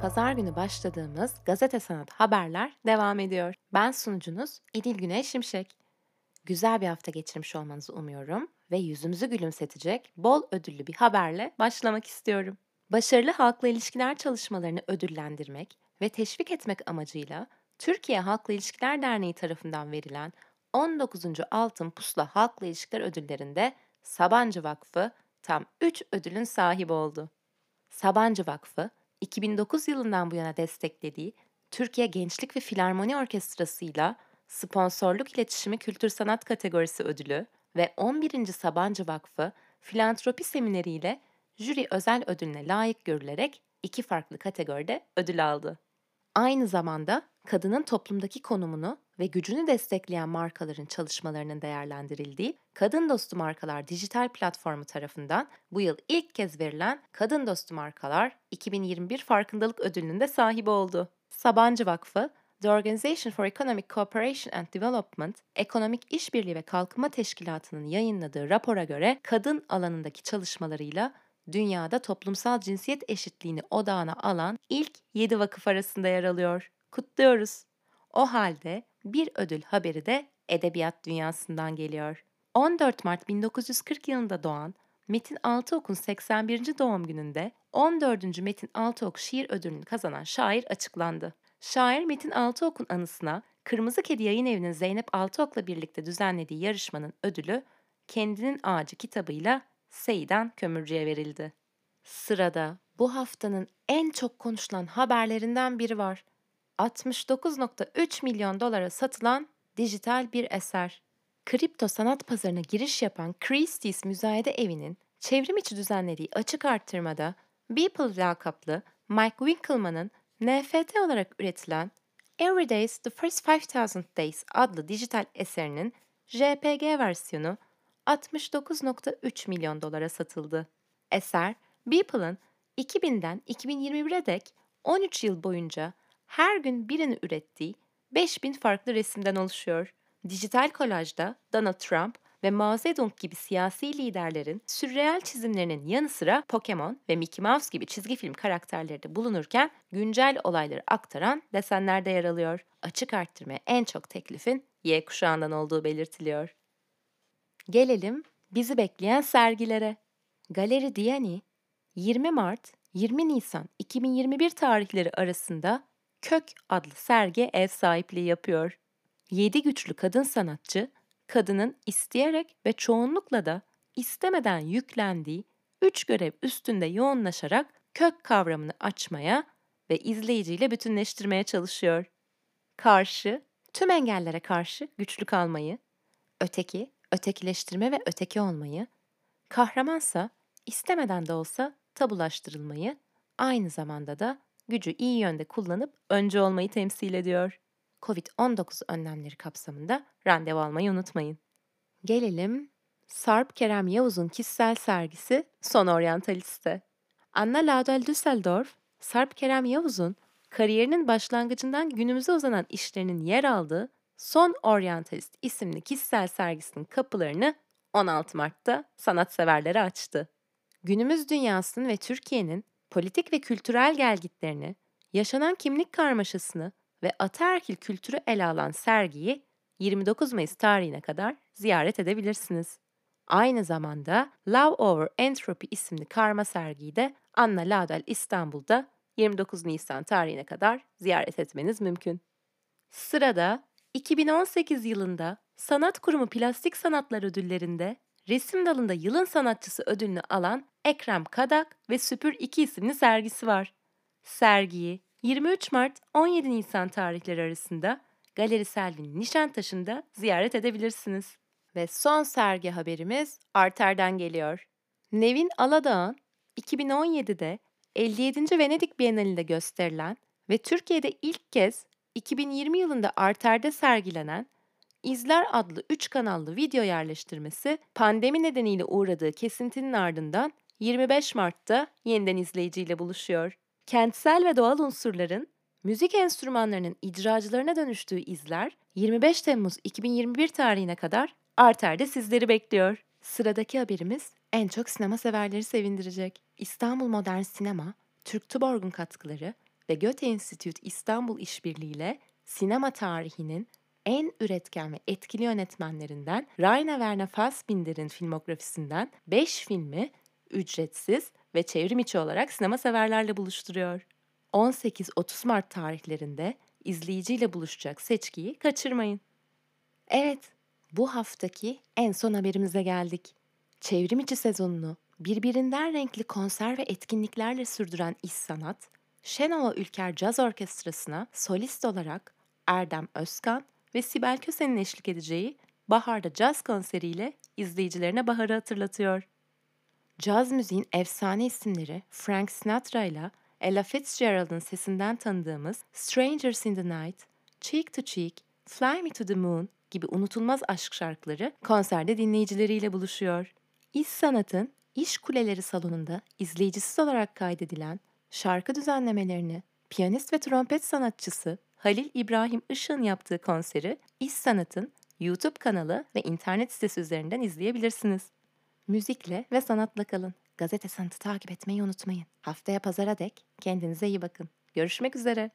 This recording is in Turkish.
Pazar günü başladığımız Gazete Sanat Haberler devam ediyor. Ben sunucunuz İdil Güney Şimşek. Güzel bir hafta geçirmiş olmanızı umuyorum ve yüzümüzü gülümsetecek bol ödüllü bir haberle başlamak istiyorum. Başarılı halkla ilişkiler çalışmalarını ödüllendirmek ve teşvik etmek amacıyla Türkiye Halkla İlişkiler Derneği tarafından verilen 19. Altın Pusula Halkla İlişkiler Ödülleri'nde Sabancı Vakfı tam 3 ödülün sahibi oldu. Sabancı Vakfı, 2009 yılından bu yana desteklediği Türkiye Gençlik ve Filarmoni Orkestrası'yla Sponsorluk İletişimi Kültür Sanat kategorisi ödülü ve 11. Sabancı Vakfı Filantropi Semineri ile jüri özel ödülüne layık görülerek iki farklı kategoride ödül aldı. Aynı zamanda kadının toplumdaki konumunu ve gücünü destekleyen markaların çalışmalarının değerlendirildiği Kadın Dostu Markalar dijital platformu tarafından bu yıl ilk kez verilen Kadın Dostu Markalar 2021 farkındalık ödülünün de sahibi oldu. Sabancı Vakfı, The Organization for Economic Cooperation and Development, Ekonomik İşbirliği ve Kalkınma Teşkilatı'nın yayınladığı rapora göre kadın alanındaki çalışmalarıyla dünyada toplumsal cinsiyet eşitliğini odağına alan ilk 7 vakıf arasında yer alıyor. Kutluyoruz. O halde bir ödül haberi de edebiyat dünyasından geliyor. 14 Mart 1940 yılında doğan Metin Altıok'un 81. doğum gününde 14. Metin Altıok şiir ödülünü kazanan şair açıklandı. Şair Metin Altıok'un anısına Kırmızı Kedi Yayın Evi'nin Zeynep Altıok'la birlikte düzenlediği yarışmanın ödülü Kendinin Ağacı kitabıyla Seydan Kömürcü'ye verildi. Sırada bu haftanın en çok konuşulan haberlerinden biri var. 69.3 milyon dolara satılan dijital bir eser. Kripto sanat pazarına giriş yapan Christie's Müzayede Evi'nin çevrim içi düzenlediği açık arttırmada Beeple lakaplı Mike Winkelmann'ın NFT olarak üretilen Every Days The First 5000 Days adlı dijital eserinin JPG versiyonu 69.3 milyon dolara satıldı. Eser, Beeple'ın 2000'den 2021'e dek 13 yıl boyunca her gün birini ürettiği 5000 farklı resimden oluşuyor. Dijital kolajda Donald Trump ve Mao Zedong gibi siyasi liderlerin sürreel çizimlerinin yanı sıra Pokemon ve Mickey Mouse gibi çizgi film karakterleri de bulunurken güncel olayları aktaran desenler de yer alıyor. Açık arttırmaya en çok teklifin Y kuşağından olduğu belirtiliyor. Gelelim bizi bekleyen sergilere. Galeri Diani 20 Mart 20 Nisan 2021 tarihleri arasında Kök adlı sergi ev sahipliği yapıyor. 7 güçlü kadın sanatçı, kadının isteyerek ve çoğunlukla da istemeden yüklendiği üç görev üstünde yoğunlaşarak kök kavramını açmaya ve izleyiciyle bütünleştirmeye çalışıyor. Karşı, tüm engellere karşı güçlü kalmayı, öteki, ötekileştirme ve öteki olmayı, kahramansa istemeden de olsa tabulaştırılmayı, aynı zamanda da gücü iyi yönde kullanıp önce olmayı temsil ediyor. Covid-19 önlemleri kapsamında randevu almayı unutmayın. Gelelim Sarp Kerem Yavuz'un kişisel sergisi Son Orientalist'e. Anna Laudel Düsseldorf, Sarp Kerem Yavuz'un kariyerinin başlangıcından günümüze uzanan işlerinin yer aldığı Son Orientalist isimli kişisel sergisinin kapılarını 16 Mart'ta sanatseverlere açtı. Günümüz dünyasının ve Türkiye'nin politik ve kültürel gelgitlerini, yaşanan kimlik karmaşasını ve ataerkil kültürü ele alan sergiyi 29 Mayıs tarihine kadar ziyaret edebilirsiniz. Aynı zamanda Love Over Entropy isimli karma sergiyi de Anna Laudel İstanbul'da 29 Nisan tarihine kadar ziyaret etmeniz mümkün. Sırada 2018 yılında Sanat Kurumu Plastik Sanatlar Ödülleri'nde resim dalında yılın sanatçısı ödülünü alan Ekrem Kadak ve Süpür 2 isimli sergisi var. Sergiyi 23 Mart 17 Nisan tarihleri arasında Galeri Selvin Nişantaşı'nda ziyaret edebilirsiniz. Ve son sergi haberimiz Arter'den geliyor. Nevin Aladağ'ın 2017'de 57. Venedik Bienalinde gösterilen ve Türkiye'de ilk kez 2020 yılında Arter'de sergilenen İzler adlı 3 kanallı video yerleştirmesi pandemi nedeniyle uğradığı kesintinin ardından 25 Mart'ta yeniden izleyiciyle buluşuyor. Kentsel ve doğal unsurların müzik enstrümanlarının icracılarına dönüştüğü izler 25 Temmuz 2021 tarihine kadar Arter'de sizleri bekliyor. Sıradaki haberimiz en çok sinema severleri sevindirecek. İstanbul Modern Sinema, Türk Tuborg'un katkıları ve Goethe Institute İstanbul işbirliğiyle sinema tarihinin en üretken ve etkili yönetmenlerinden Rainer Werner Fassbinder'in filmografisinden 5 filmi ücretsiz ve çevrim içi olarak sinema severlerle buluşturuyor. 18-30 Mart tarihlerinde izleyiciyle buluşacak seçkiyi kaçırmayın. Evet, bu haftaki en son haberimize geldik. Çevrim içi sezonunu birbirinden renkli konser ve etkinliklerle sürdüren İş Sanat, Şenova Ülker Caz Orkestrası'na solist olarak Erdem Özkan ve Sibel Köse'nin eşlik edeceği Bahar'da Caz konseriyle izleyicilerine baharı hatırlatıyor. Caz müziğin efsane isimleri Frank Sinatra ile Ella Fitzgerald'ın sesinden tanıdığımız Strangers in the Night, Cheek to Cheek, Fly Me to the Moon gibi unutulmaz aşk şarkıları konserde dinleyicileriyle buluşuyor. İş Sanat'ın İş Kuleleri salonunda izleyicisiz olarak kaydedilen şarkı düzenlemelerini piyanist ve trompet sanatçısı Halil İbrahim Işık'ın yaptığı konseri İş Sanat'ın YouTube kanalı ve internet sitesi üzerinden izleyebilirsiniz. Müzikle ve sanatla kalın. Gazete Sanat'ı takip etmeyi unutmayın. Haftaya pazara dek kendinize iyi bakın. Görüşmek üzere.